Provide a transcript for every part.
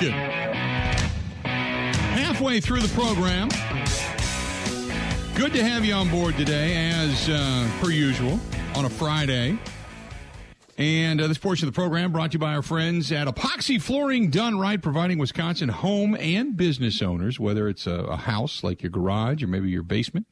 Weekend. Halfway through the program. Good to have you on board today, as uh, per usual, on a Friday. And uh, this portion of the program brought to you by our friends at Epoxy Flooring Done Right, providing Wisconsin home and business owners, whether it's a, a house like your garage or maybe your basement,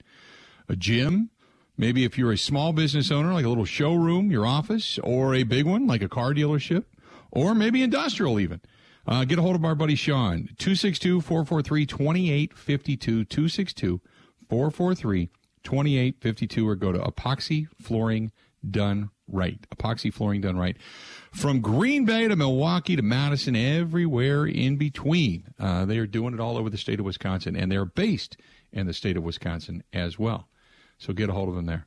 a gym, maybe if you're a small business owner like a little showroom, your office, or a big one like a car dealership, or maybe industrial even. Uh, get a hold of our buddy Sean, 262 443 2852, 262 443 2852, or go to Epoxy Flooring Done Right. Epoxy Flooring Done Right. From Green Bay to Milwaukee to Madison, everywhere in between. Uh, they are doing it all over the state of Wisconsin, and they're based in the state of Wisconsin as well. So get a hold of them there.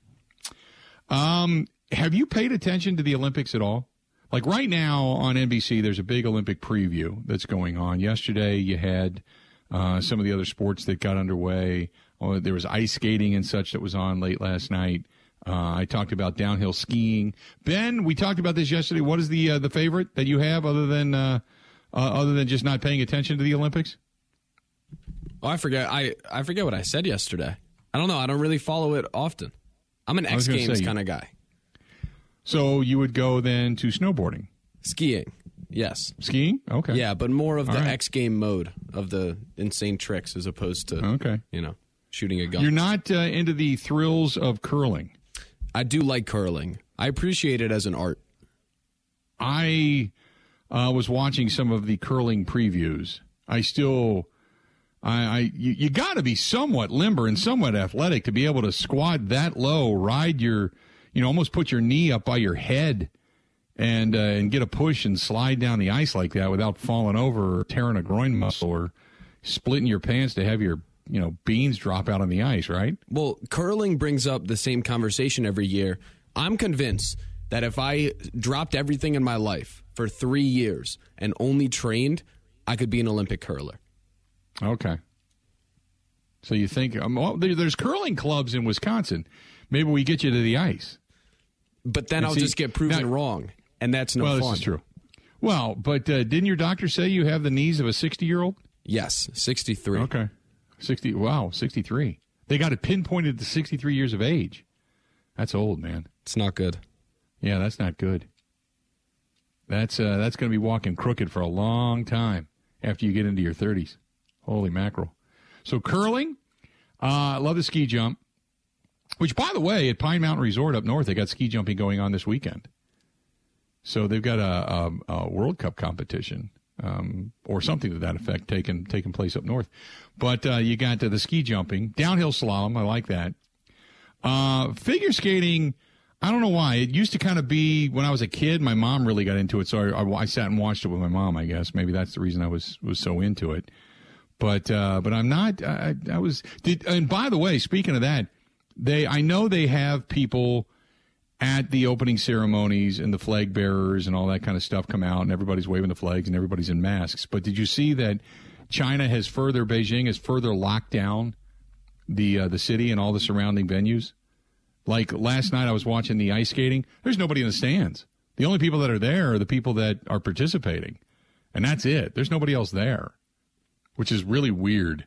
Um, have you paid attention to the Olympics at all? Like right now on NBC, there's a big Olympic preview that's going on. Yesterday, you had uh, some of the other sports that got underway. Oh, there was ice skating and such that was on late last night. Uh, I talked about downhill skiing. Ben, we talked about this yesterday. What is the uh, the favorite that you have other than uh, uh, other than just not paying attention to the Olympics? Oh, I forget. I I forget what I said yesterday. I don't know. I don't really follow it often. I'm an X Games kind of guy. So you would go then to snowboarding, skiing. Yes, skiing. Okay. Yeah, but more of the right. X game mode of the insane tricks as opposed to okay, you know, shooting a gun. You're not uh, into the thrills of curling. I do like curling. I appreciate it as an art. I uh, was watching some of the curling previews. I still, I, I you, you got to be somewhat limber and somewhat athletic to be able to squat that low, ride your, you know, almost put your knee up by your head, and uh, and get a push and slide down the ice like that without falling over or tearing a groin muscle or splitting your pants to have your you know beans drop out on the ice, right? Well, curling brings up the same conversation every year. I'm convinced that if I dropped everything in my life for three years and only trained, I could be an Olympic curler. Okay. So you think um, well, there's curling clubs in Wisconsin? Maybe we get you to the ice. But then and I'll see, just get proven now, wrong, and that's no well, fun. this is true. Well, but uh, didn't your doctor say you have the knees of a 60 year old? Yes, 63. Okay. 60 wow 63 they got it pinpointed to 63 years of age that's old man it's not good yeah that's not good that's uh, that's going to be walking crooked for a long time after you get into your 30s holy mackerel so curling uh, love the ski jump which by the way at pine mountain resort up north they got ski jumping going on this weekend so they've got a, a, a world cup competition um, or something to that effect taking taking place up north. But uh, you got the ski jumping, downhill slalom. I like that. Uh, figure skating. I don't know why. It used to kind of be when I was a kid. My mom really got into it, so I, I, I, sat and watched it with my mom. I guess maybe that's the reason I was was so into it. But uh, but I'm not. I, I was. Did, and by the way, speaking of that, they I know they have people at the opening ceremonies and the flag bearers and all that kind of stuff come out and everybody's waving the flags and everybody's in masks. But did you see that China has further Beijing has further locked down the uh, the city and all the surrounding venues? Like last night, I was watching the ice skating. There's nobody in the stands. The only people that are there are the people that are participating, and that's it. There's nobody else there, which is really weird.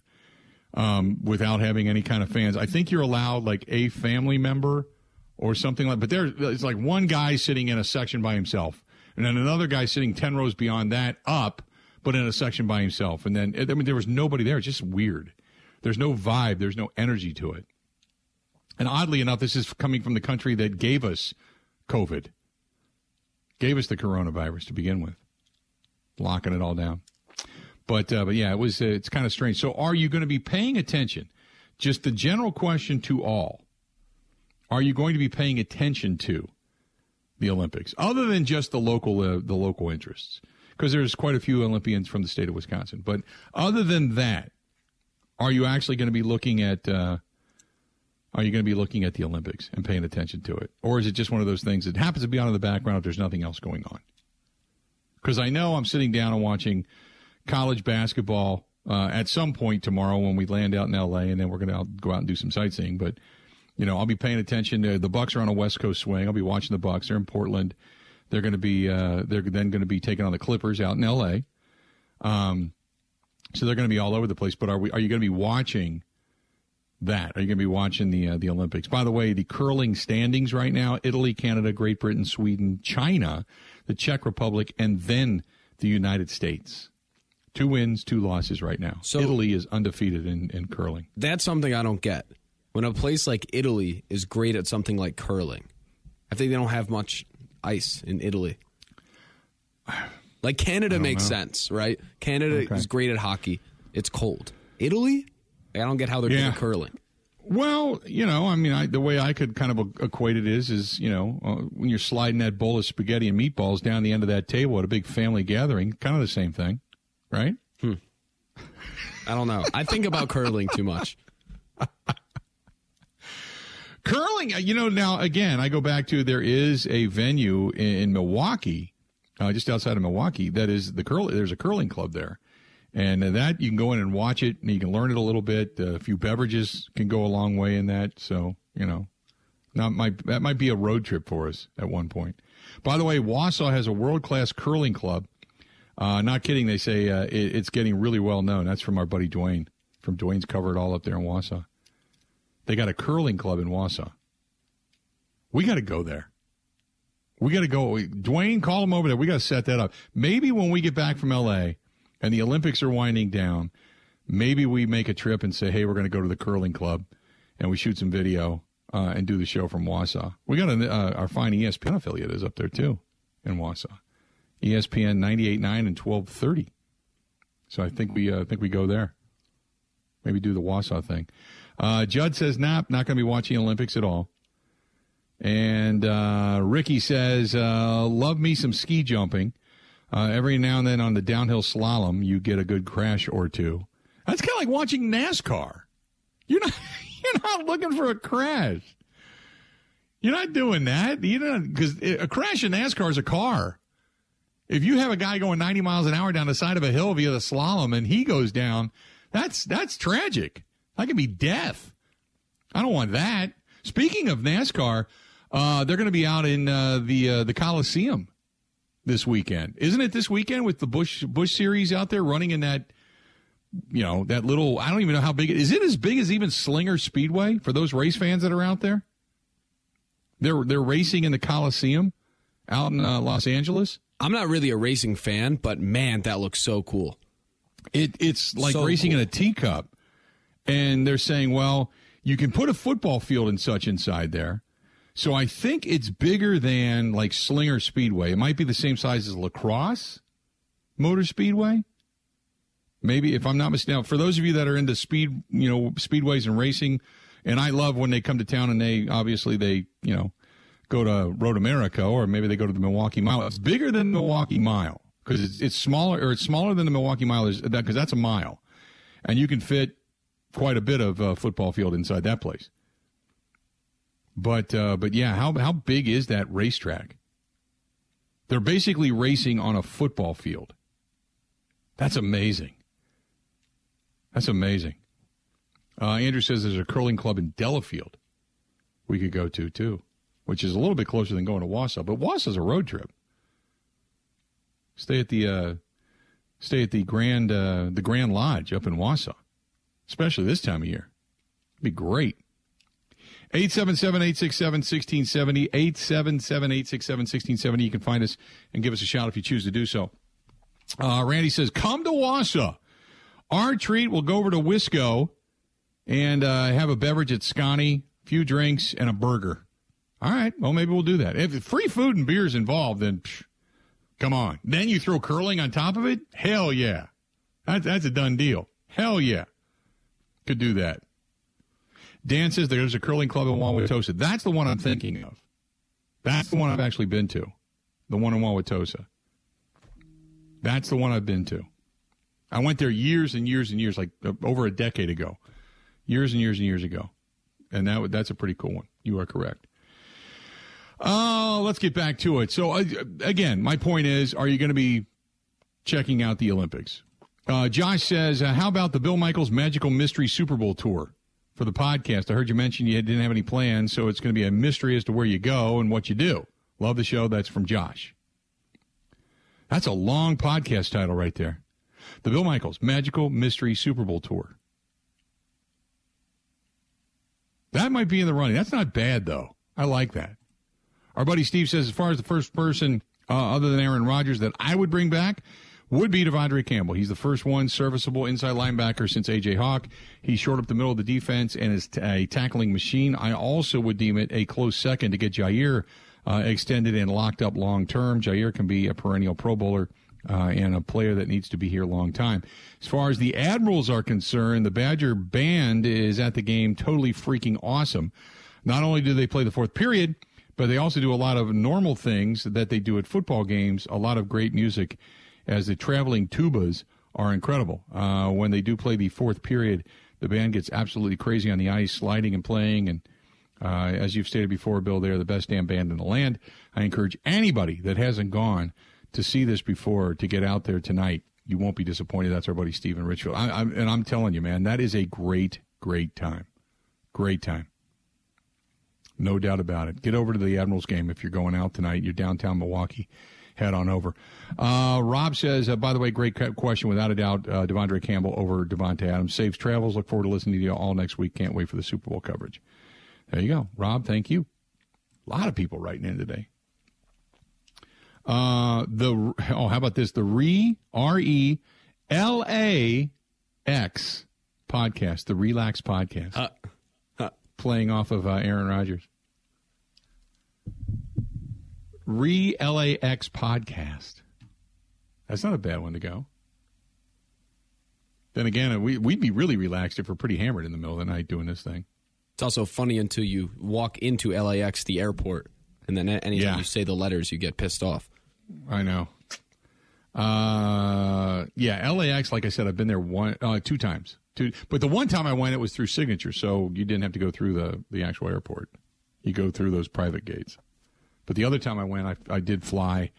Um, without having any kind of fans, I think you're allowed like a family member or something like. But there's it's like one guy sitting in a section by himself, and then another guy sitting ten rows beyond that up, but in a section by himself. And then I mean there was nobody there. It's just weird. There's no vibe. There's no energy to it. And oddly enough, this is coming from the country that gave us COVID, gave us the coronavirus to begin with, locking it all down. But uh, but yeah, it was uh, it's kind of strange. So are you going to be paying attention? Just the general question to all are you going to be paying attention to the Olympics other than just the local uh, the local interests? Because there's quite a few Olympians from the state of Wisconsin. But other than that, are you actually going to be looking at uh, are you going to be looking at the Olympics and paying attention to it, or is it just one of those things that happens to be on in the background if there's nothing else going on? Because I know I'm sitting down and watching college basketball uh, at some point tomorrow when we land out in LA, and then we're going to go out and do some sightseeing. But you know, I'll be paying attention. To, the Bucks are on a West Coast swing. I'll be watching the Bucks. They're in Portland. They're going to be uh, they're then going to be taking on the Clippers out in L.A. Um, so they're going to be all over the place. But are we? Are you going to be watching that? Are you going to be watching the uh, the Olympics? By the way, the curling standings right now: Italy, Canada, Great Britain, Sweden, China, the Czech Republic, and then the United States. Two wins, two losses right now. So- Italy is undefeated in, in curling. That's something I don't get. When a place like Italy is great at something like curling, I think they don't have much ice in Italy. Like Canada makes know. sense, right? Canada Okay. is great at hockey. It's cold. Italy, I don't get how they're Yeah. good at curling. Well, you know, I mean, I, the way I could kind of equate it is, is you know, uh, when you're sliding that bowl of spaghetti and meatballs down the end of that table at a big family gathering, kind of the same thing, right? I don't know. I think about curling too much. Curling, uh, you know, now again, I go back to there is a venue in, in Milwaukee, uh, just outside of Milwaukee, that is the curl. There's a curling club there, and that you can go in and watch it, and you can learn it a little bit. Uh, a few beverages can go a long way in that. So you know, not might that might be a road trip for us at one point. By the way, Wausau has a world class curling club. Uh, not kidding. They say uh, it, it's getting really well known. That's from our buddy Dwayne. From Dwayne's covered all up there in Wausau. They got a curling club in Wausau. We got to go there. We got to go. Dwayne, call him over there. We got to set that up. Maybe when we get back from LA and the Olympics are winding down, maybe we make a trip and say, hey, we're going to go to the curling club and we shoot some video uh, and do the show from Wausau. We got an, uh, our fine ESPN affiliate is up there too in Wausau. ESPN 98.9 and 1230. So I think we uh, think we go there. Maybe do the Wausau thing. Uh, Judd says, nah, not going to be watching Olympics at all. And uh, Ricky says, uh, love me some ski jumping. Uh, every now and then on the downhill slalom, you get a good crash or two. That's kind of like watching NASCAR. You're not, you're not looking for a crash. You're not doing that. You know, because a crash in NASCAR is a car. If you have a guy going 90 miles an hour down the side of a hill via the slalom and he goes down, that's that's tragic. That could be death. I don't want that. Speaking of NASCAR, uh, they're going to be out in uh, the uh, the Coliseum this weekend, isn't it? This weekend with the Busch Busch Series out there running in that, you know, that little. I don't even know how big it is. It as big as even Slinger Speedway for those race fans that are out there. They're they're racing in the Coliseum out in uh, Los Angeles. I'm not really a racing fan, but man, that looks so cool. It it's like So racing in a teacup, and they're saying, well, you can put a football field and such inside there. So I think it's bigger than like Slinger Speedway. It might be the same size as La Crosse Motor Speedway. Maybe if I'm not mistaken. Now, for those of you that are into speed, you know, speedways and racing, and I love when they come to town and they obviously they, you know, go to Road America or maybe they go to the Milwaukee Mile. It's bigger than the Milwaukee Mile because it's, it's smaller or it's smaller than the Milwaukee Mile is that because that's a mile, and you can fit quite a bit of uh, football field inside that place. But uh, but yeah, how how big is that racetrack? They're basically racing on a football field. That's amazing. That's amazing. Uh, Andrew says there's a curling club in Delafield we could go to too, which is a little bit closer than going to Wausau. But Wausau's a road trip. Stay at the uh, stay at the Grand uh, the Grand Lodge up in Wausau, especially this time of year. It'd be great. 877-867-1670, 877-867-1670. You can find us and give us a shout if you choose to do so. Uh, Randy says, come to Wausau. Our treat, we'll go over to Wisco and uh, have a beverage at Scotty, a few drinks, and a burger. All right, well, maybe we'll do that. If free food and beer is involved, then psh, come on. Then you throw curling on top of it? Hell yeah. That, that's a done deal. Hell yeah. Could do that. Dan says there's a curling club in Wauwatosa. That's the one I'm thinking of. That's the one I've actually been to. The one in Wauwatosa. That's the one I've been to. I went there years and years and years, like uh, over a decade ago. Years and years and years ago. And that that's a pretty cool one. You are correct. Uh, let's get back to it. So, uh, again, my point is are you going to be checking out the Olympics? Uh, Josh says, uh, how about the Bill Michaels Magical Mystery Super Bowl Tour for the podcast? I heard you mention you didn't have any plans, so it's going to be a mystery as to where you go and what you do. Love the show. That's from Josh. That's a long podcast title right there. The Bill Michaels Magical Mystery Super Bowl Tour. That might be in the running. That's not bad, though. I like that. Our buddy Steve says, as far as the first person uh, other than Aaron Rodgers that I would bring back, would be De'Vondre Campbell. He's the first one serviceable inside linebacker since A.J. Hawk. He's short up the middle of the defense and is t- a tackling machine. I also would deem it a close second to get Jaire uh, extended and locked up long term. Jaire can be a perennial Pro Bowler. Uh, and a player that needs to be here a long time. As far as the Admirals are concerned, the Badger band is at the game totally freaking awesome. Not only do they play the fourth period, but they also do a lot of normal things that they do at football games, a lot of great music as the traveling tubas are incredible. Uh, when they do play the fourth period, the band gets absolutely crazy on the ice, sliding and playing. And uh, as you've stated before, Bill, they're the best damn band in the land. I encourage anybody that hasn't gone to see this before to get out there tonight. You won't be disappointed. That's our buddy Stephen Richfield. I, I'm, and I'm telling you, man, that is a great, great time. Great time. No doubt about it. Get over to the Admirals game if you're going out tonight. You're downtown Milwaukee head on over. Uh, Rob says, uh, by the way, great question. Without a doubt, uh, De'Vondre Campbell over Davante Adams. Saves travels. Look forward to listening to you all next week. Can't wait for the Super Bowl coverage. There you go. Rob, thank you. A lot of people writing in today. Uh, the oh, how about this? The Re R E L A X podcast, the Relax podcast, uh, uh. playing off of uh, Aaron Rodgers. Re LAX podcast. That's not a bad one to go. Then again, we, we'd be really relaxed if we're pretty hammered in the middle of the night doing this thing. It's also funny until you walk into LAX, the airport, and then anytime yeah. you say the letters, you get pissed off. I know. Uh, yeah, LAX. Like I said, I've been there one, uh, two times. Two, but the one time I went, it was through Signature, so you didn't have to go through the the actual airport. You go through those private gates. But the other time I went, I, I did fly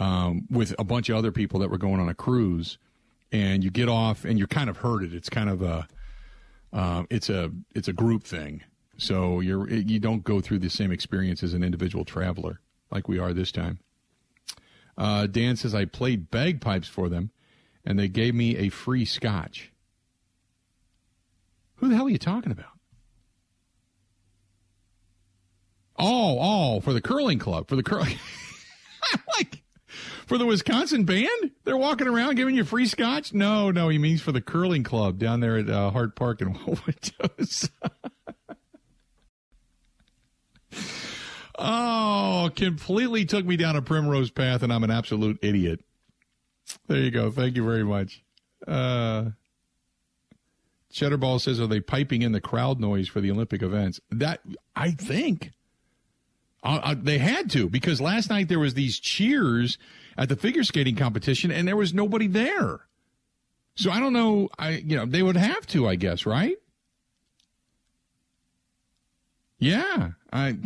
um, with a bunch of other people that were going on a cruise, and you get off and you're kind of herded. It's kind of a uh, it's a it's a group thing, so you're you don't go through the same experience as an individual traveler like we are this time. Uh, Dan says I played bagpipes for them, and they gave me a free scotch. Who the hell are you talking about? Oh, oh, for the curling club, for the curling. like for the Wisconsin band? They're walking around giving you free scotch? No, no, he means for the curling club down there at uh, Hart Park in Wauwatosa. oh, completely took me down a primrose path, and I'm an absolute idiot. There you go. Thank you very much. Uh, Cheddar Ball says, "Are they piping in the crowd noise for the Olympic events?" That I think. Uh, uh, they had to because last night there was these cheers at the figure skating competition and there was nobody there. So I don't know. I you know they would have to, I guess, right? Yeah, I.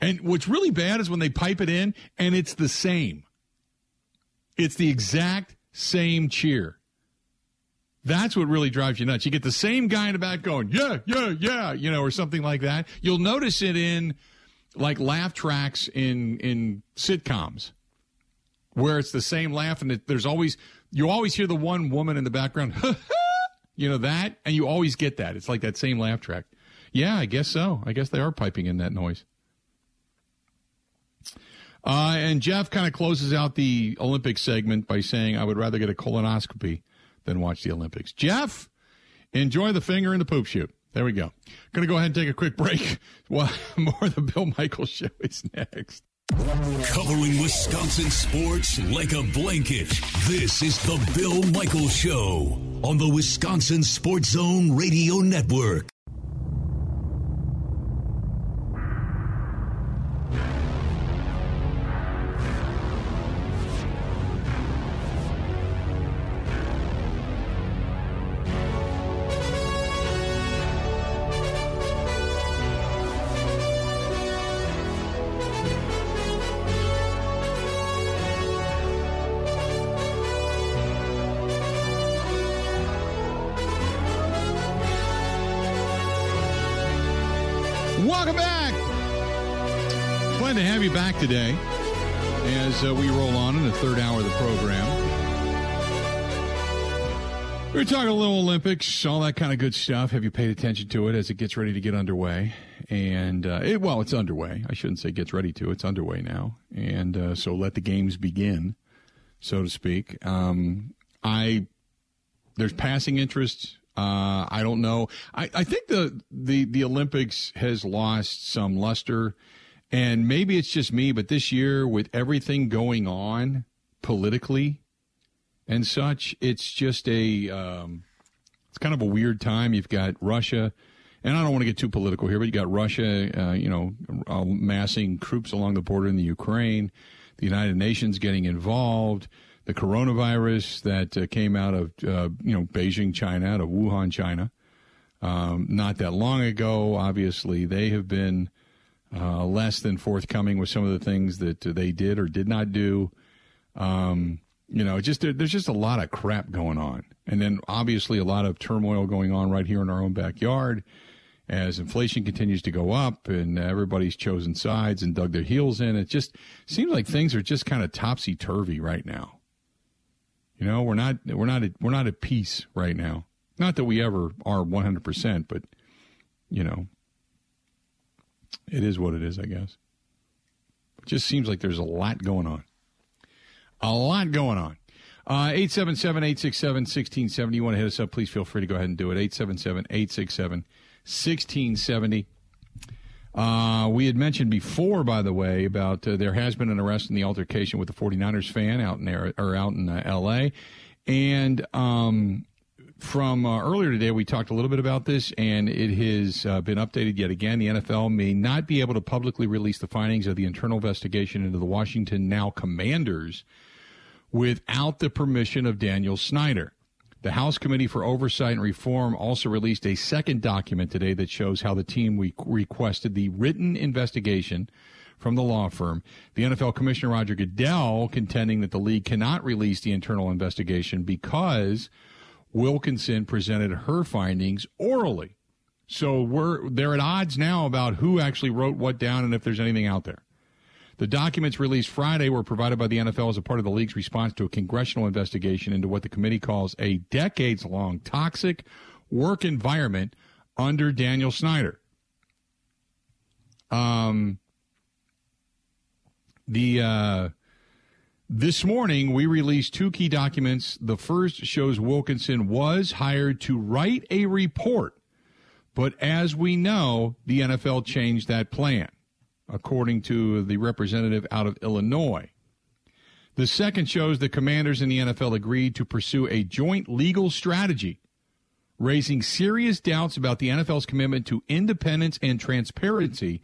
And what's really bad is when they pipe it in and it's the same. It's the exact same cheer. That's what really drives you nuts. You get the same guy in the back going, yeah, yeah, yeah, you know, or something like that. You'll notice it in like laugh tracks in in sitcoms where it's the same laugh and it, there's always you always hear the one woman in the background, you know that, and you always get that. It's like that same laugh track. Yeah, I guess so. I guess they are piping in that noise. Uh, and Jeff kind of closes out the Olympic segment by saying, I would rather get a colonoscopy than watch the Olympics. Jeff, enjoy the finger in the poop shoot. There we go. Going to go ahead and take a quick break. More of the Bill Michaels show is next. Covering Wisconsin sports like a blanket. This is the Bill Michaels Show on the Wisconsin Sports Zone Radio Network. We're talking a little Olympics, all that kind of good stuff. Have you paid attention to it as it gets ready to get underway? And uh, it, well, it's underway. I shouldn't say gets ready to. It's underway now, and uh, so let the games begin, so to speak. Um, I there's passing interest. Uh, I don't know. I, I think the, the the Olympics has lost some luster, and maybe it's just me, but this year with everything going on politically and such. It's just a um, it's kind of a weird time. You've got Russia, and I don't want to get too political here, but you got Russia, uh, you know, massing troops along the border in the Ukraine, the United Nations getting involved, the coronavirus that uh, came out of uh, you know Beijing, China, out of Wuhan, China, um, not that long ago. Obviously, they have been. Uh, less than forthcoming with some of the things that they did or did not do. Um, you know, just there's just a lot of crap going on, and then obviously a lot of turmoil going on right here in our own backyard as inflation continues to go up and everybody's chosen sides and dug their heels in. It just seems like things are just kind of topsy turvy right now. You know, we're not we're not at, we're not at peace right now. Not that we ever are 100%, but you know, it is what it is, I guess. It just seems like there's a lot going on. A lot going on. Uh, 877 867 1670. You want to hit us up, please feel free to go ahead and do it. 877 867 1670. Uh, we had mentioned before, by the way, about uh, there has been an arrest in the altercation with the 49ers fan out in there, or out in uh, L.A. And um, from uh, earlier today, we talked a little bit about this, and it has uh, been updated yet again. The NFL may not be able to publicly release the findings of the internal investigation into the Washington Now Commanders without the permission of Daniel Snyder. The House Committee for Oversight and Reform also released a second document today that shows how the team re- requested the written investigation from the law firm. The NFL Commissioner Roger Goodell contending that the league cannot release the internal investigation because Wilkinson presented her findings orally. So we're they're at odds now about who actually wrote what down and if there's anything out there. The documents released Friday were provided by the NFL as a part of the league's response to a congressional investigation into what the committee calls a decades long toxic work environment under Daniel Snyder. Um, the uh, this morning we released two key documents. The first shows Wilkinson was hired to write a report, but as we know, the NFL changed that plan according to the representative out of Illinois. The second shows the commanders in the NFL agreed to pursue a joint legal strategy, raising serious doubts about the NFL's commitment to independence and transparency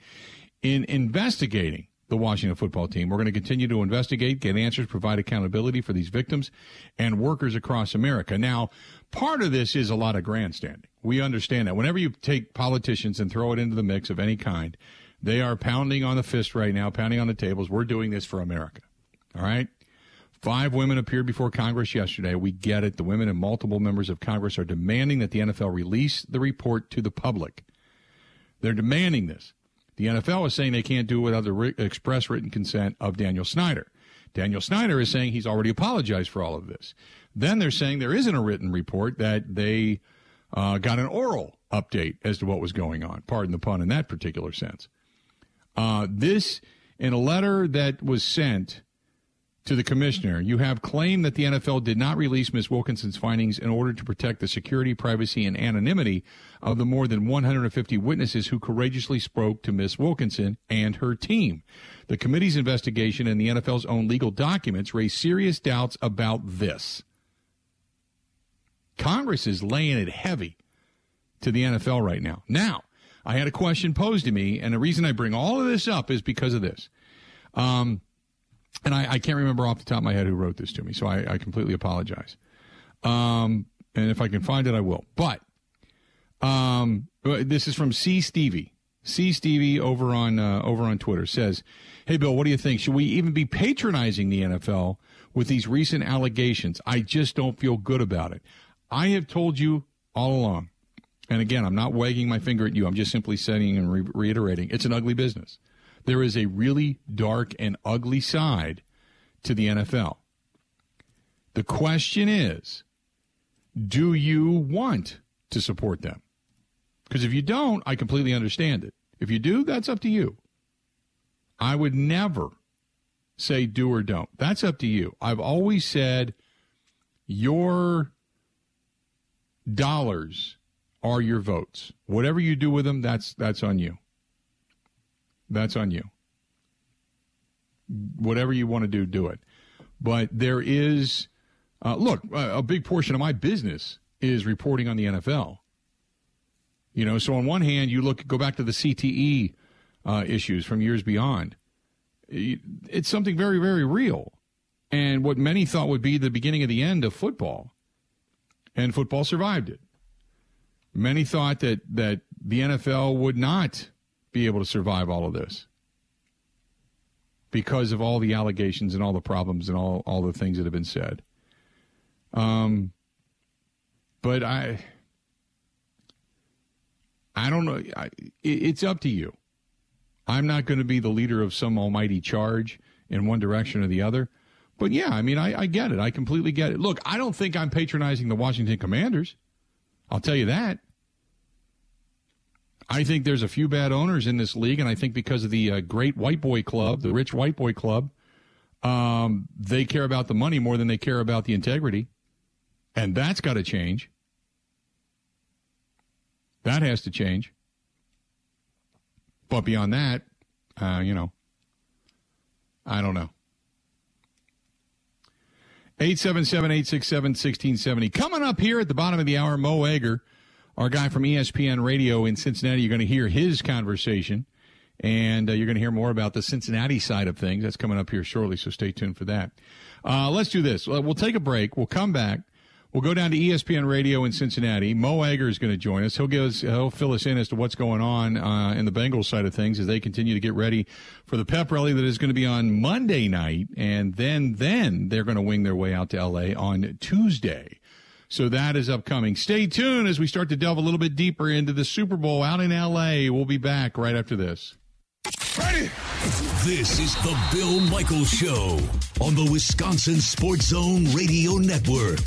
in investigating the Washington football team. We're going to continue to investigate, get answers, provide accountability for these victims and workers across America. Now, part of this is a lot of grandstanding. We understand that. Whenever you take politicians and throw it into the mix of any kind, they are pounding on the fist right now, pounding on the tables. We're doing this for America. All right? Five women appeared before Congress yesterday. We get it. The women and multiple members of Congress are demanding that the NFL release the report to the public. They're demanding this. The NFL is saying they can't do it without the express written consent of Daniel Snyder. Daniel Snyder is saying he's already apologized for all of this. Then they're saying there isn't a written report, that they uh, got an oral update as to what was going on. Pardon the pun in that particular sense. Uh, this, in a letter that was sent to the commissioner, you have claimed that the NFL did not release Ms. Wilkinson's findings in order to protect the security, privacy, and anonymity of the more than 150 witnesses who courageously spoke to Ms. Wilkinson and her team. The committee's investigation and the NFL's own legal documents raise serious doubts about this. Congress is laying it heavy to the NFL right now. Now, I had a question posed to me, and the reason I bring all of this up is because of this. Um, and I, I, can't remember off the top of my head who wrote this to me, so I, I completely apologize. Um, and if I can find it, I will. But um, this is from C. Stevie. C. Stevie over on uh, over on Twitter says, "Hey Bill, what do you think? Should we even be patronizing the NFL with these recent allegations? I just don't feel good about it. I have told you all along and again, I'm not wagging my finger at you. I'm just simply saying and re- reiterating it's an ugly business. There is a really dark and ugly side to the NFL. The question is do you want to support them? Because if you don't, I completely understand it. If you do, that's up to you. I would never say do or don't. That's up to you. I've always said your dollars are your votes. Whatever you do with them, that's that's on you. That's on you. Whatever you want to do, do it. But there is, uh, look, a big portion of my business is reporting on the NFL. You know, so on one hand, you look, go back to the CTE uh, issues from years beyond. It's something very, very real, and what many thought would be the beginning of the end of football, and football survived it. Many thought that that the NFL would not be able to survive all of this because of all the allegations and all the problems and all, all the things that have been said. Um, but I, I don't know. I, it's up to you. I'm not going to be the leader of some almighty charge in one direction or the other. But yeah, I mean, I, I get it. I completely get it. Look, I don't think I'm patronizing the Washington Commanders. I'll tell you that. I think there's a few bad owners in this league, and I think because of the uh, great white boy club, the rich white boy club, um, they care about the money more than they care about the integrity, and that's got to change. That has to change. But beyond that, uh, you know, I don't know. 877 867 1670. Coming up here at the bottom of the hour, Mo Egger our guy from ESPN Radio in Cincinnati. You're going to hear his conversation, and uh, you're going to hear more about the Cincinnati side of things. That's coming up here shortly, so stay tuned for that. Uh, let's do this. We'll take a break. We'll come back. We'll go down to ESPN Radio in Cincinnati. Mo Egger is going to join us. He'll give us, he'll fill us in as to what's going on uh, in the Bengals side of things as they continue to get ready for the pep rally that is going to be on Monday night, and then then they're going to wing their way out to LA on Tuesday. So that is upcoming. Stay tuned as we start to delve a little bit deeper into the Super Bowl out in LA. We'll be back right after this. Ready? This is the Bill Michaels Show on the Wisconsin Sports Zone Radio Network.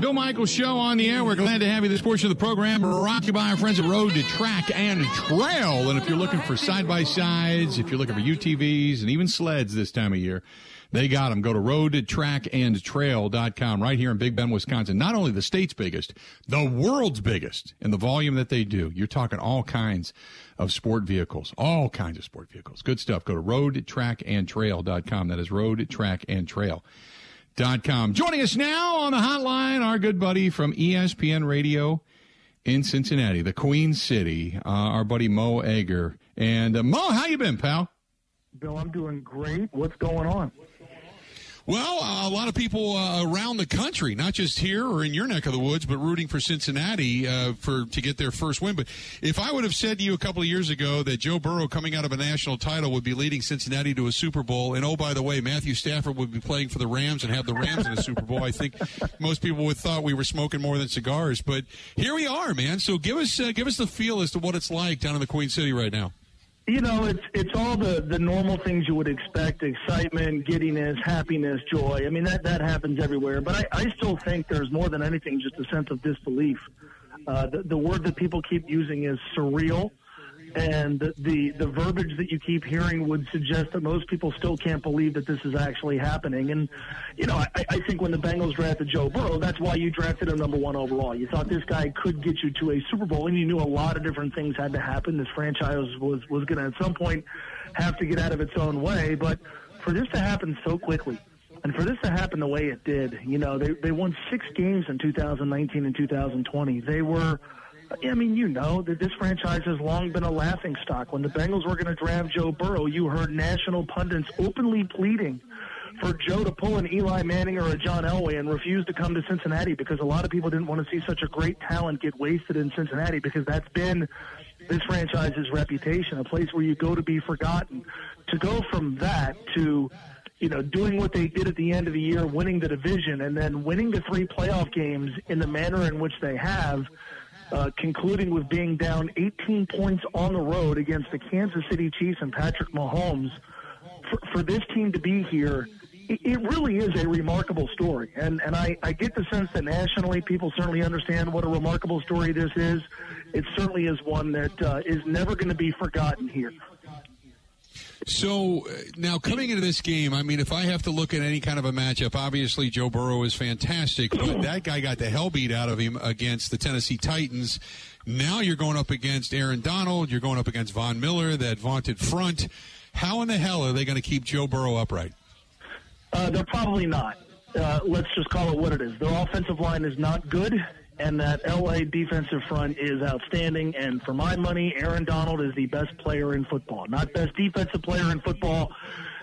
Bill Michaels Show on the air. We're glad to have you this portion of the program brought to you by our friends at Road to Track and Trail. And if you're looking for side by sides, if you're looking for UTVs and even sleds this time of year, they got them. Go to roadtrackandtrail.com right here in Big Bend, Wisconsin. Not only the state's biggest, the world's biggest in the volume that they do. You're talking all kinds of sport vehicles, all kinds of sport vehicles. Good stuff. Go to roadtrackandtrail.com. That is road, track, and trail. Dot com. Joining us now on the hotline, our good buddy from ESPN Radio in Cincinnati, the Queen City, uh, our buddy Mo Egger. And uh, Mo, how you been, pal? Bill, I'm doing great. What's going on? Well, uh, a lot of people uh, around the country, not just here or in your neck of the woods, but rooting for Cincinnati uh, for to get their first win. But if I would have said to you a couple of years ago that Joe Burrow, coming out of a national title, would be leading Cincinnati to a Super Bowl, and oh by the way, Matthew Stafford would be playing for the Rams and have the Rams in a Super Bowl, I think most people would thought we were smoking more than cigars. But here we are, man. So give us uh, give us the feel as to what it's like down in the Queen City right now. You know, it's it's all the the normal things you would expect: excitement, giddiness, happiness, joy. I mean, that that happens everywhere. But I, I still think there's more than anything just a sense of disbelief. Uh, the, the word that people keep using is surreal and the the verbiage that you keep hearing would suggest that most people still can't believe that this is actually happening. And you know, I, I think when the Bengals drafted Joe Burrow, that's why you drafted him number one overall. You thought this guy could get you to a Super Bowl, and you knew a lot of different things had to happen. This franchise was was going to at some point have to get out of its own way, but for this to happen so quickly. And for this to happen the way it did, you know, they they won six games in 2019 and 2020. They were I mean, you know that this franchise has long been a laughing stock. When the Bengals were going to draft Joe Burrow, you heard national pundits openly pleading for Joe to pull an Eli Manning or a John Elway and refuse to come to Cincinnati because a lot of people didn't want to see such a great talent get wasted in Cincinnati because that's been this franchise's reputation, a place where you go to be forgotten. To go from that to you know, doing what they did at the end of the year, winning the division, and then winning the three playoff games in the manner in which they have, uh, concluding with being down 18 points on the road against the Kansas City Chiefs and Patrick Mahomes. For, for this team to be here, it, it really is a remarkable story. And, and I, I get the sense that nationally people certainly understand what a remarkable story this is. It certainly is one that uh, is never going to be forgotten here. So uh, now coming into this game, I mean, if I have to look at any kind of a matchup, obviously Joe Burrow is fantastic, but that guy got the hell beat out of him against the Tennessee Titans. Now you're going up against Aaron Donald. You're going up against Von Miller, that vaunted front. How in the hell are they going to keep Joe Burrow upright? Uh, they're probably not. Uh, let's just call it what it is. Their offensive line is not good and that LA defensive front is outstanding. And for my money, Aaron Donald is the best player in football. Not best defensive player in football,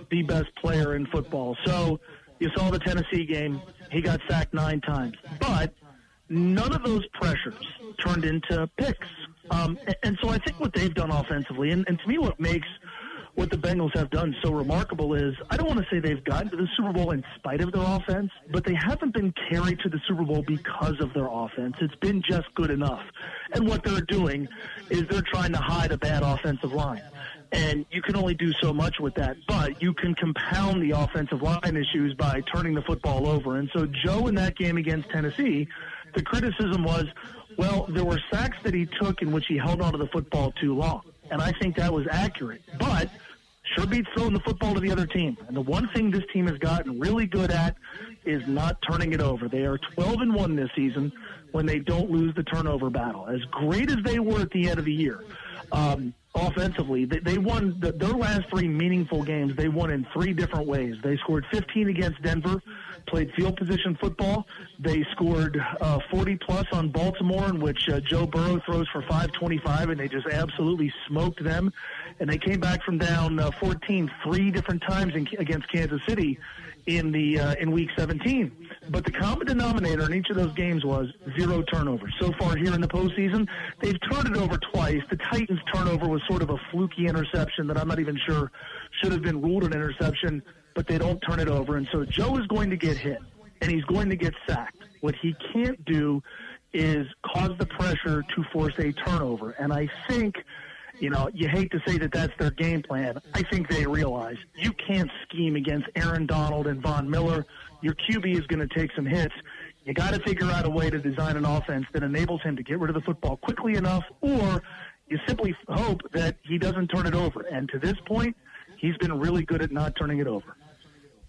the best player in football. So you saw the Tennessee game. He got sacked nine times. But none of those pressures turned into picks. Um, and, so I think what they've done offensively, and, and to me, what makes – what the Bengals have done so remarkable is I don't want to say they've gotten to the Super Bowl in spite of their offense, but they haven't been carried to the Super Bowl because of their offense. It's been just good enough. And what they're doing is they're trying to hide a bad offensive line. And you can only do so much with that, but you can compound the offensive line issues by turning the football over. And so Joe in that game against Tennessee, the criticism was, well, there were sacks that he took in which he held onto the football too long and I think that was accurate. But sure beats throwing the football to the other team. And the one thing this team has gotten really good at is not turning it over. They are 12 and 1 this season when they don't lose the turnover battle. As great as they were at the end of the year, um, offensively, they, they won the, their last three meaningful games. They won in three different ways. They scored 15 against Denver, played field position football. They scored uh, 40 plus on Baltimore, in which uh, Joe Burrow throws for 525, and they just absolutely smoked them. And they came back from down uh, 14 three different times in, against Kansas City in the uh, in Week 17. But the common denominator in each of those games was zero turnovers. So far here in the postseason, they've turned it over twice. The Titans' turnover was sort of a fluky interception that I'm not even sure should have been ruled an interception but they don't turn it over. And so Joe is going to get hit, and he's going to get sacked. What he can't do is cause the pressure to force a turnover. And I think, you know, you hate to say that that's their game plan. I think they realize you can't scheme against Aaron Donald and Von Miller. Your QB is going to take some hits. You got to figure out a way to design an offense that enables him to get rid of the football quickly enough, or you simply hope that he doesn't turn it over. And to this point, he's been really good at not turning it over.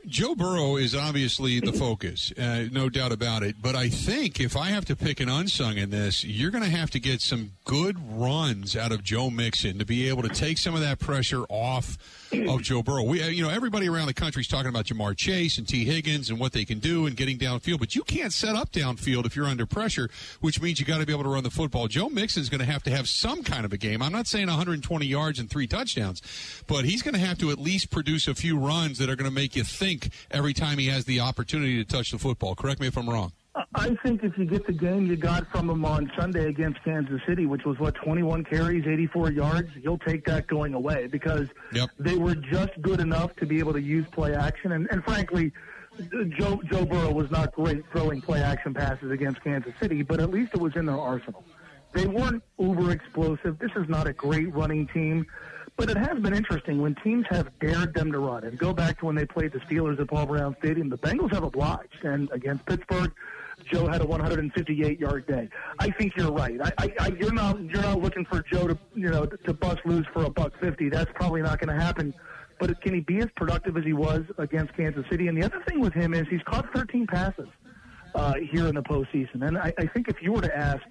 Joe Burrow is obviously the focus, uh, no doubt about it. But I think if I have to pick an unsung in this, you're going to have to get some good runs out of Joe Mixon to be able to take some of that pressure off of Joe Burrow. We, uh, you know, everybody around the country is talking about Ja'Marr Chase and Tee Higgins and what they can do and getting downfield, but you can't set up downfield if you're under pressure, which means you got to be able to run the football. Joe Mixon's going to have to have some kind of a game. I'm not saying 120 yards and three touchdowns, but he's going to have to at least produce a few runs that are going to make you think every time he has the opportunity to touch the football. Correct me if I'm wrong. I think if you get the game you got from him on Sunday against Kansas City, which was what 21 carries, 84 yards, you'll take that going away because yep. they were just good enough to be able to use play action. And, and frankly, Joe Joe Burrow was not great throwing play action passes against Kansas City, but at least it was in their arsenal. They weren't uber explosive. This is not a great running team. But it has been interesting when teams have dared them to run. And go back to when they played the Steelers at Paul Brown Stadium, the Bengals have obliged. And against Pittsburgh, Joe had a 158 yard day. I think you're right. I, I, I, you're not you're not looking for Joe to you know to bust loose for a buck fifty. That's probably not going to happen. But can he be as productive as he was against Kansas City? And the other thing with him is he's caught 13 passes uh, here in the postseason. And I, I think if you were to ask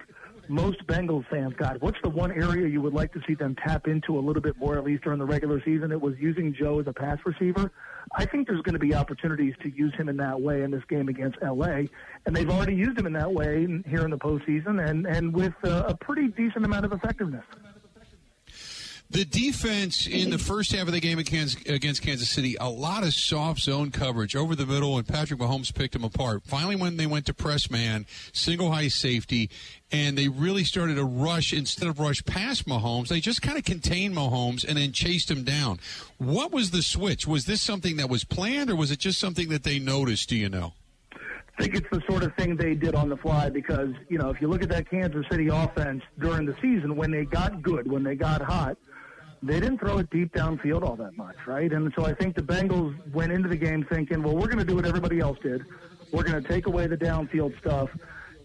most Bengals fans, God, what's the one area you would like to see them tap into a little bit more, at least during the regular season? It was using Joe as a pass receiver. I think there's going to be opportunities to use him in that way in this game against LA, and they've already used him in that way here in the postseason, and and with uh, a pretty decent amount of effectiveness. The defense in the first half of the game against Kansas City, a lot of soft zone coverage over the middle, and Patrick Mahomes picked them apart. Finally, when they went to press man, single high safety, and they really started to rush instead of rush past Mahomes, they just kind of contained Mahomes and then chased him down. What was the switch? Was this something that was planned, or was it just something that they noticed? Do you know? I think it's the sort of thing they did on the fly because, you know, if you look at that Kansas City offense during the season, when they got good, when they got hot, they didn't throw it deep downfield all that much, right? And so I think the Bengals went into the game thinking, well, we're going to do what everybody else did. We're going to take away the downfield stuff,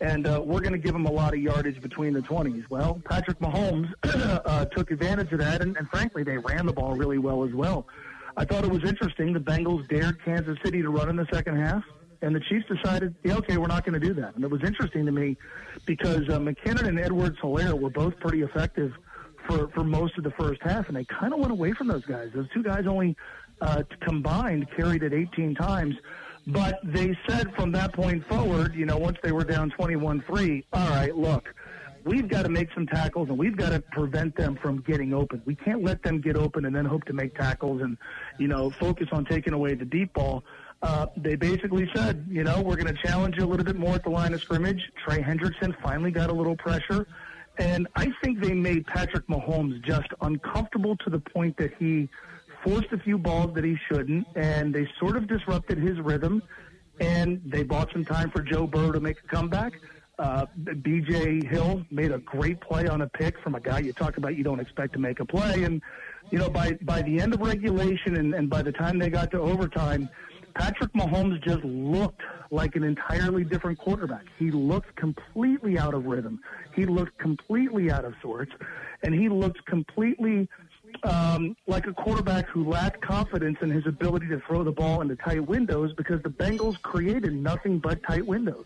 and uh, we're going to give them a lot of yardage between the 20s. Well, Patrick Mahomes uh, took advantage of that, and, and frankly, they ran the ball really well as well. I thought it was interesting. The Bengals dared Kansas City to run in the second half, and the Chiefs decided, yeah, okay, we're not going to do that. And it was interesting to me because uh, McKinnon and Edwards Helaire were both pretty effective – for, for most of the first half, and they kind of went away from those guys. Those two guys only uh, combined carried it 18 times. But they said from that point forward, you know, once they were down 21 3, all right, look, we've got to make some tackles and we've got to prevent them from getting open. We can't let them get open and then hope to make tackles and, you know, focus on taking away the deep ball. Uh, they basically said, you know, we're going to challenge you a little bit more at the line of scrimmage. Trey Hendrickson finally got a little pressure. And I think they made Patrick Mahomes just uncomfortable to the point that he forced a few balls that he shouldn't, and they sort of disrupted his rhythm. And they bought some time for Joe Burrow to make a comeback. Uh, BJ Hill made a great play on a pick from a guy you talk about you don't expect to make a play. And, you know, by, by the end of regulation and, and by the time they got to overtime, Patrick Mahomes just looked like an entirely different quarterback. He looked completely out of rhythm. He looked completely out of sorts, and he looked completely um, like a quarterback who lacked confidence in his ability to throw the ball into tight windows because the Bengals created nothing but tight windows.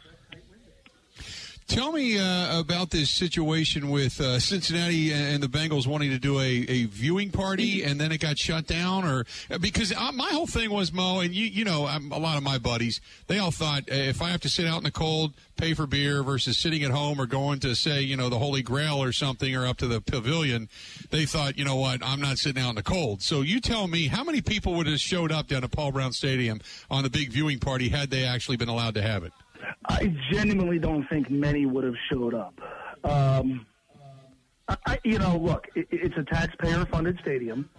Tell me uh, about this situation with uh, Cincinnati and the Bengals wanting to do a, a viewing party, and then it got shut down, or because uh, my whole thing was Mo, and you you know a lot of my buddies, they all thought if I have to sit out in the cold, pay for beer versus sitting at home or going to say you know the Holy Grail or something or up to the pavilion, they thought you know what I'm not sitting out in the cold. So you tell me how many people would have showed up down at Paul Brown Stadium on the big viewing party had they actually been allowed to have it? I genuinely don't think many would have showed up. Um, I, you know, look, it, it's a taxpayer-funded stadium.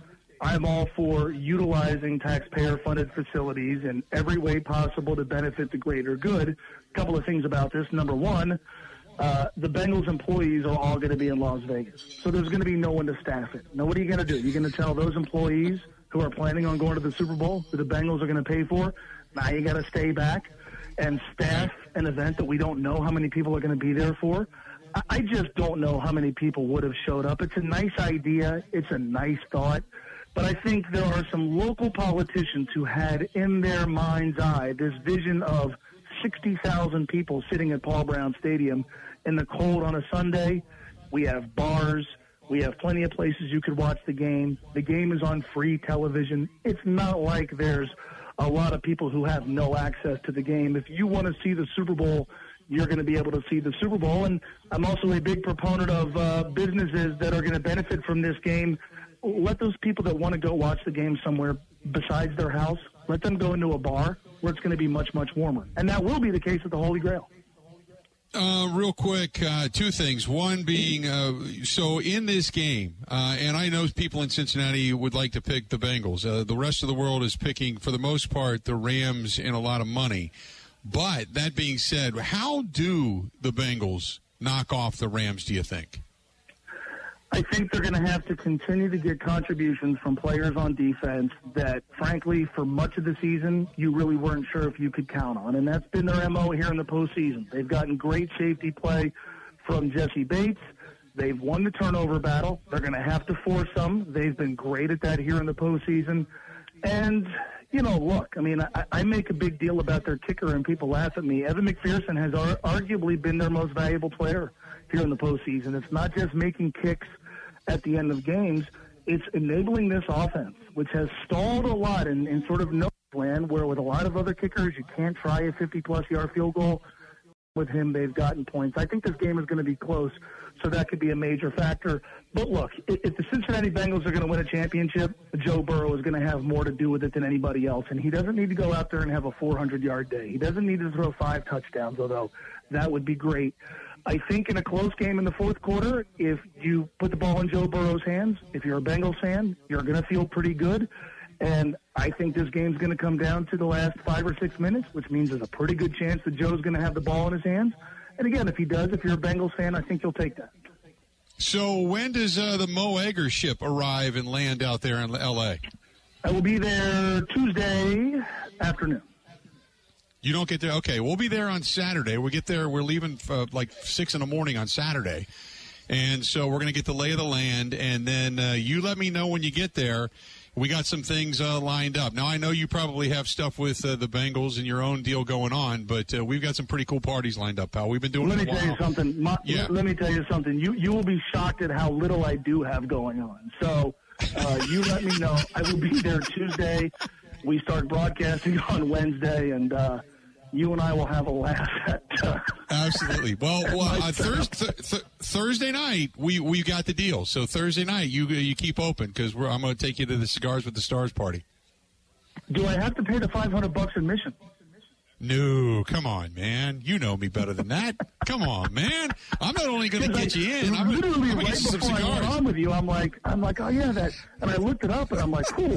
I'm all for utilizing taxpayer-funded facilities in every way possible to benefit the greater good. A couple of things about this. Number one, uh, the Bengals employees are all going to be in Las Vegas, so there's going to be no one to staff it. Now, what are you going to do? You're going to tell those employees who are planning on going to the Super Bowl that the Bengals are going to pay for, now you got to stay back and staff an event that we don't know how many people are going to be there for. I just don't know how many people would have showed up. It's a nice idea. It's a nice thought. But I think there are some local politicians who had in their mind's eye this vision of 60,000 people sitting at Paul Brown Stadium in the cold on a Sunday. We have bars. We have plenty of places you could watch the game. The game is on free television. It's not like there's a lot of people who have no access to the game. If you want to see the Super Bowl, you're going to be able to see the Super Bowl. And I'm also a big proponent of uh, businesses that are going to benefit from this game. Let those people that want to go watch the game somewhere besides their house, let them go into a bar where it's going to be much, much warmer. And that will be the case at the Holy Grail. Uh, real quick, uh, two things. One being, uh, so in this game, uh, and I know people in Cincinnati would like to pick the Bengals. Uh, the rest of the world is picking, for the most part, the Rams in a lot of money. But that being said, how do the Bengals knock off the Rams? Do you think? I think they're going to have to continue to get contributions from players on defense that, frankly, for much of the season, you really weren't sure if you could count on. And that's been their MO here in the postseason. They've gotten great safety play from Jessie Bates. They've won the turnover battle. They're going to have to force some. They've been great at that here in the postseason. And, you know, look, I mean, I, I make a big deal about their kicker, and people laugh at me. Evan McPherson has ar- arguably been their most valuable player here in the postseason. It's not just making kicks – at the end of games, it's enabling this offense, which has stalled a lot in, in sort of no land, where with a lot of other kickers, you can't try a 50 plus yard field goal. with him, they've gotten points. I think this game is going to be close, so that could be a major factor. But look, if the Cincinnati Bengals are going to win a championship, Joe Burrow is going to have more to do with it than anybody else, and he doesn't need to go out there and have a 400-yard day. He doesn't need to throw five touchdowns, although that would be great. I think in a close game in the fourth quarter, if you put the ball in Joe Burrow's hands, if you're a Bengals fan, you're going to feel pretty good. And I think this game's going to come down to the last five or six minutes, which means there's a pretty good chance that Joe's going to have the ball in his hands. And again, if he does, if you're a Bengals fan, I think you'll take that. So when does uh, the Mo Egger ship arrive and land out there in L.A.? I will be there Tuesday afternoon. You don't get there. Okay, we'll be there on Saturday. We get there. We're leaving uh, like six in the morning on Saturday, and so we're going to get the lay of the land. And then uh, you let me know when you get there. We got some things uh, lined up. Now I know you probably have stuff with uh, the Bengals and your own deal going on, but uh, we've got some pretty cool parties lined up, pal. We've been doing. Let me tell you something. My, Yeah. Let me tell you something. You you will be shocked at how little I do have going on. So uh, you let me know. I will be there Tuesday. We start broadcasting on Wednesday, and uh, you and I will have a laugh at. Uh, Absolutely. Well, well uh, thurs- th- th- Thursday night we we got the deal. So Thursday night you you keep open because I'm going to take you to the Cigars with the Stars party. do I have to pay the five hundred bucks admission? No, come on, man. You know me better than that. Come on, man. I'm not only going to get you in. I'm literally going to right get you some before I went on with you, I'm like, I'm like, oh yeah, that. And I looked it up, and I'm like, cool.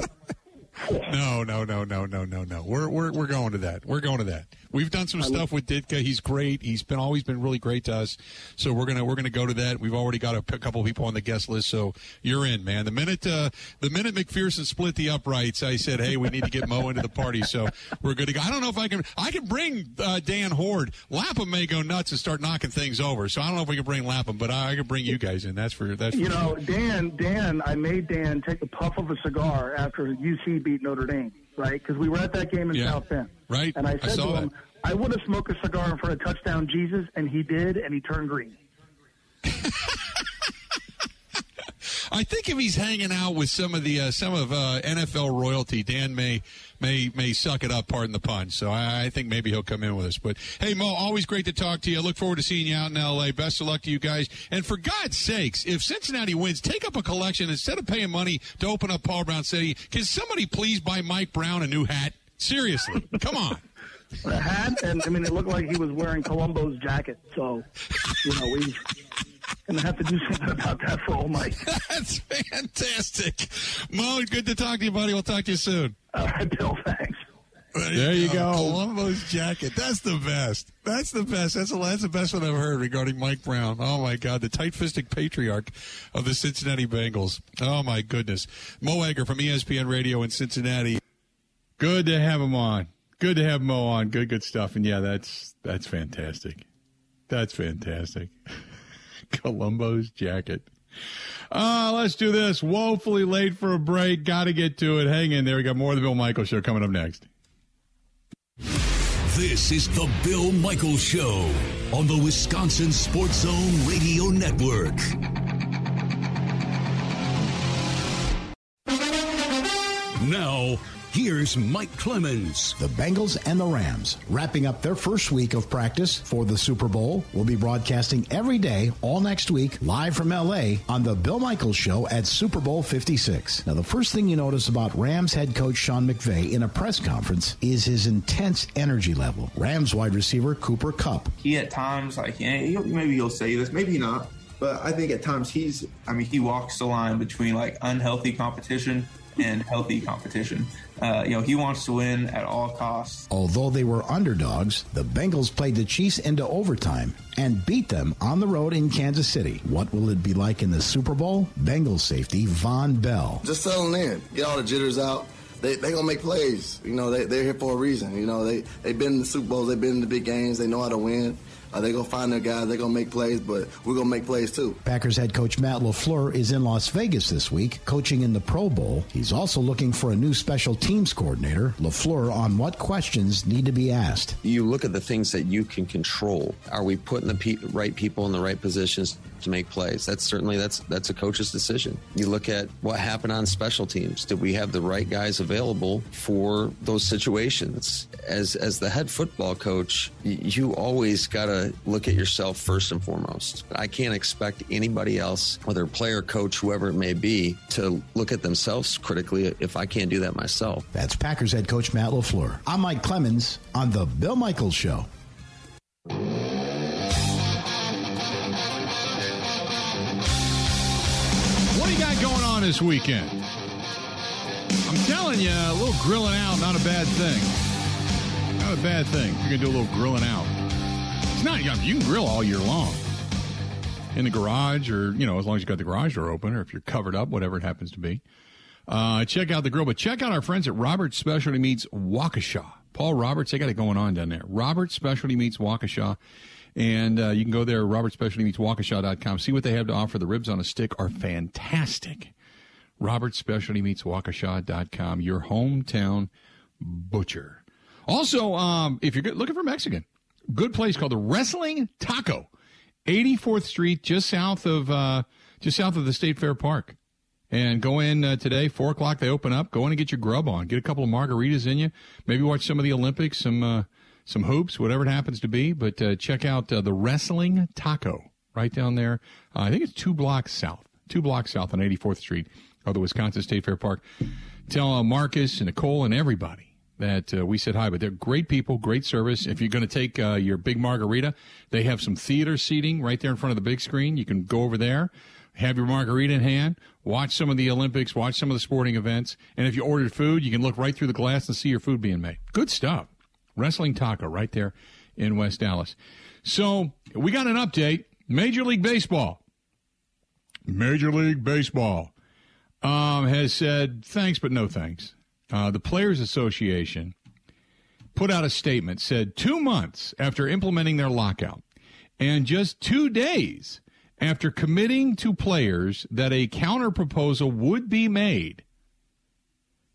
No, no, no, no, no, no, no. We're we're we're going to that. We're going to that. We've done some stuff with Ditka. He's great. He's been always been really great to us. So we're gonna we're gonna go to that. We've already got a p- couple people on the guest list. So you're in, man. The minute uh, the minute McPherson split the uprights, I said, hey, we need to get Mo into the party. So we're good to go. I don't know if I can. I can bring uh, Dan Hoard. Lapham may go nuts and start knocking things over. So I don't know if we can bring Lapham, but I, I can bring you guys in. That's for that's for You know. Dan, Dan, I made Dan take a puff of a cigar after UC beat Notre Dame, right? Because we were at that game in Yeah. South Bend. Right. And I I said saw to him, that. I would have smoked a cigar in front of touchdown Jesus, and he did, and he turned green. I think if he's hanging out with some of the uh, some of uh, NFL royalty, Dan may may may suck it up. Pardon the pun. So I, I think maybe he'll come in with us. But hey, Mo, always great to talk to you. I look forward to seeing you out in L.A. Best of luck to you guys. And for God's sakes, if Cincinnati wins, take up a collection instead of paying money to open up Paul Brown City. Can somebody please buy Mike Brown a new hat? Seriously, come on. A hat, and I mean, it looked like he was wearing Columbo's jacket. So, you know, we gonna have to do something about that for old Mike. That's fantastic. Mo, good to talk to you, buddy. We'll talk to you soon. All right, Bill. Thanks. There you go. Columbo's jacket. That's the best. That's the best. That's the, that's the best one I've heard regarding Mike Brown. Oh my God, the tight-fisted patriarch of the Cincinnati Bengals. Oh my goodness, Mo Egger from ESPN Radio in Cincinnati. Good to have him on. Good to have Mo on. Good, good stuff. And yeah, that's that's fantastic. That's fantastic. Columbo's jacket. Uh, let's do this. Woefully late for a break. Got to get to it. Hang in there. We got more of the Bill Michael Show coming up next. This is the Bill Michael Show on the Wisconsin Sports Zone Radio Network. Now, here's Mike Clemens. The Bengals and the Rams wrapping up their first week of practice for the Super Bowl. We'll be broadcasting every day all next week live from LA on the Bill Michaels Show at Super Bowl 56. Now, the first thing you notice about Rams head coach Sean McVay in a press conference is his intense energy level. Rams wide receiver Cooper Kupp he at times like yeah, he'll, maybe he'll say this, maybe not. But I think at times he's, I mean, he walks the line between like unhealthy competition and healthy competition. Uh, you know, he wants to win at all costs. Although they were underdogs, the Bengals played the Chiefs into overtime and beat them on the road in Kansas City. What will it be like in the Super Bowl? Bengals safety Vonn Bell. just settling in, get all the jitters out. They they gonna make plays. You know, they they're here for a reason. You know, they they've been in the Super Bowls, they've been in the big games, they know how to win. Uh, they gonna find their guys, They're gonna make plays, but we're gonna make plays too. Packers head coach Matt LaFleur is in Las Vegas this week, coaching in the Pro Bowl. He's also looking for a new special teams coordinator. LaFleur on what questions need to be asked. you look at the things that you can control. Are we putting the pe- right people in the right positions? to make plays. That's certainly that's that's a coach's decision. You look at what happened on special teams. Did we have the right guys available for those situations? As as the head football coach, you always got to look at yourself first and foremost. I can't expect anybody else, whether player, coach, whoever it may be, to look at themselves critically if I can't do that myself. That's Packers head coach Matt LaFleur. I'm Mike Clemens on the Bill Michaels show. What do you got going on this weekend? I'm telling you, a little grilling out, not a bad thing. Not a bad thing. You're going to do a little grilling out. Not, you can grill all year long in the garage or, you know, as long as you got the garage door open or if you're covered up, whatever it happens to be. Uh, check out the grill, but check out our friends at Roberts Specialty Meats Waukesha. Paul Roberts, they got it going on down there. Roberts Specialty Meats Waukesha. And uh, you can go there, robertspecialtymeatswaukesha.com. See what they have to offer. The ribs on a stick are fantastic. robertspecialtymeatswaukesha.com, your hometown butcher. Also, um, if you're looking for Mexican, good place called the Wrestling Taco, 84th Street, just south of uh, just south of the State Fair Park. And go in uh, today, four o'clock. They open up. Go in and get your grub on. Get a couple of margaritas in you. Maybe watch some of the Olympics, some uh, some hoops, whatever it happens to be. But uh, check out uh, the Wrestling Taco right down there. Uh, I think it's two blocks south, two blocks south on 84th Street of the Wisconsin State Fair Park. Tell Marcus and Nicole and everybody that uh, we said hi, but they're great people, great service. If you're going to take uh, your big margarita, they have some theater seating right there in front of the big screen. You can go over there, have your margarita in hand, watch some of the Olympics, watch some of the sporting events, and if you ordered food, you can look right through the glass and see your food being made. Good stuff. Wrestling Taco right there in West Allis. So we got an update. Major League Baseball. Major League Baseball um, has said thanks, but no thanks. Uh, the Players Association put out a statement, said two months after implementing their lockout and just two days after committing to players that a counter proposal would be made,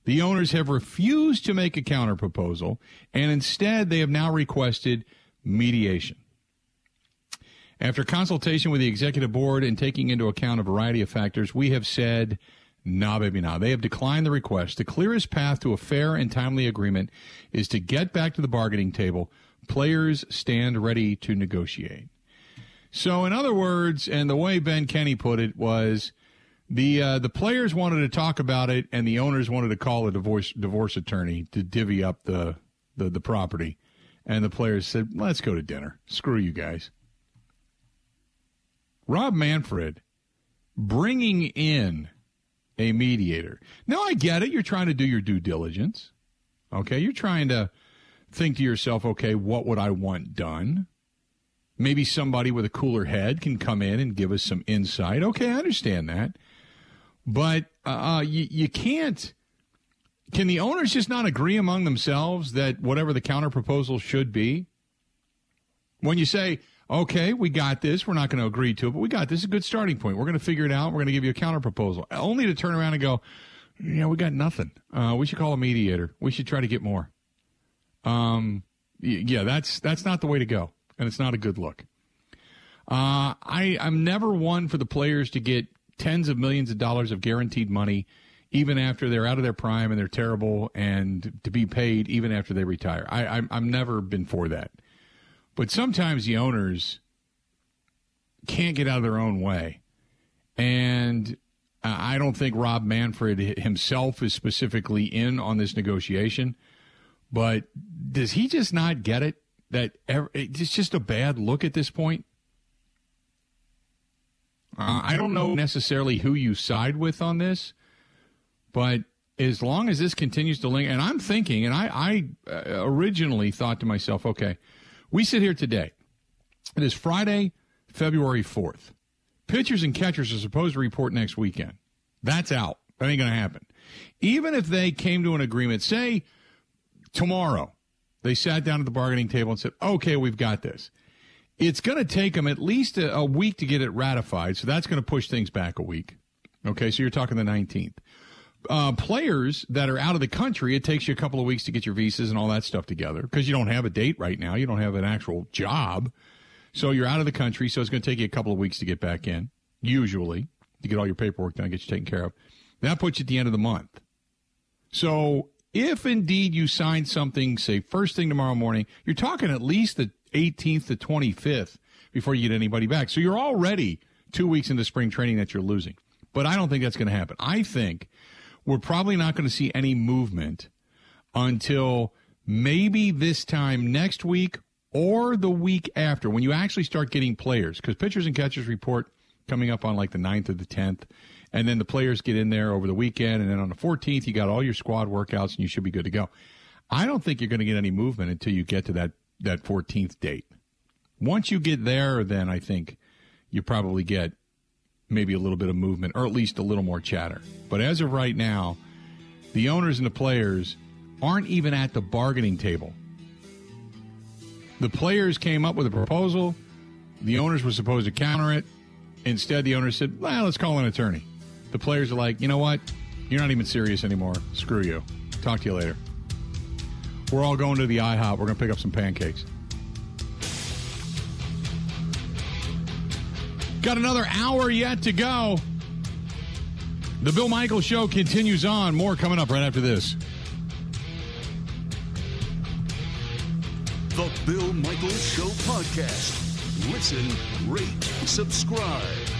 the owners have refused to make a counter proposal, and instead they have now requested mediation. After consultation with the executive board and taking into account a variety of factors, we have said, nah, baby, nah. They have declined the request. The clearest path to a fair and timely agreement is to get back to the bargaining table. Players stand ready to negotiate. So, in other words, and the way Ben Kenny put it was, the uh, the players wanted to talk about it, and the owners wanted to call a divorce divorce attorney to divvy up the, the the property, and the players said, "Let's go to dinner. Screw you guys." Rob Manfred bringing in a mediator. Now I get it. You're trying to do your due diligence. Okay, you're trying to think to yourself, okay, what would I want done? Maybe somebody with a cooler head can come in and give us some insight. Okay, I understand that. But uh, you, you can't. Can the owners just not agree among themselves that whatever the counter proposal should be? When you say, okay, we got this, we're not going to agree to it, but we got this is a good starting point. We're going to figure it out. We're going to give you a counter proposal, only to turn around and go, yeah, we got nothing. Uh, we should call a mediator. We should try to get more. Um, yeah, that's that's not the way to go, and it's not a good look. Uh, I I'm never one for the players to get tens of millions of dollars of guaranteed money, even after they're out of their prime and they're terrible, and to be paid even after they retire. I I'm, I've never been for that. But sometimes the owners can't get out of their own way. And I don't think Rob Manfred himself is specifically in on this negotiation. But does he just not get it? That it's just a bad look at this point? Uh, I don't know necessarily who you side with on this, but as long as this continues to linger, and I'm thinking, and I, I uh, originally thought to myself, okay, we sit here today. It is Friday, February 4th. Pitchers and catchers are supposed to report next weekend. That's out. That ain't going to happen. Even if they came to an agreement, say tomorrow, they sat down at the bargaining table and said, okay, we've got this. It's going to take them at least a, a week to get it ratified. So that's going to push things back a week. Okay, so you're talking the 19th. Uh, players that are out of the country, it takes you a couple of weeks to get your visas and all that stuff together because you don't have a date right now. You don't have an actual job. So you're out of the country, so it's going to take you a couple of weeks to get back in, usually, to get all your paperwork done, get you taken care of. That puts you at the end of the month. So if indeed you sign something, say first thing tomorrow morning, you're talking at least the 18th to 25th before you get anybody back. So you're already two weeks into spring training that you're losing. But I don't think that's going to happen. I think we're probably not going to see any movement until maybe this time next week or the week after when you actually start getting players. Because pitchers and catchers report coming up on like the 9th or the 10th and then the players get in there over the weekend and then on the 14th you got all your squad workouts and you should be good to go. I don't think you're going to get any movement until you get to that that 14th date. Once you get there then i think you probably get maybe a little bit of movement or at least a little more chatter but as of right now the owners and the players aren't even at the bargaining table the players came up with a proposal the owners were supposed to counter it instead the owners said well let's call an attorney the players are like, you know what? You're not even serious anymore. Screw you. Talk to you later. We're all going to the IHOP. We're going to pick up some pancakes. Got another hour yet to go. The Bill Michaels Show continues on. More coming up right after this. The Bill Michaels Show podcast. Listen, rate, subscribe.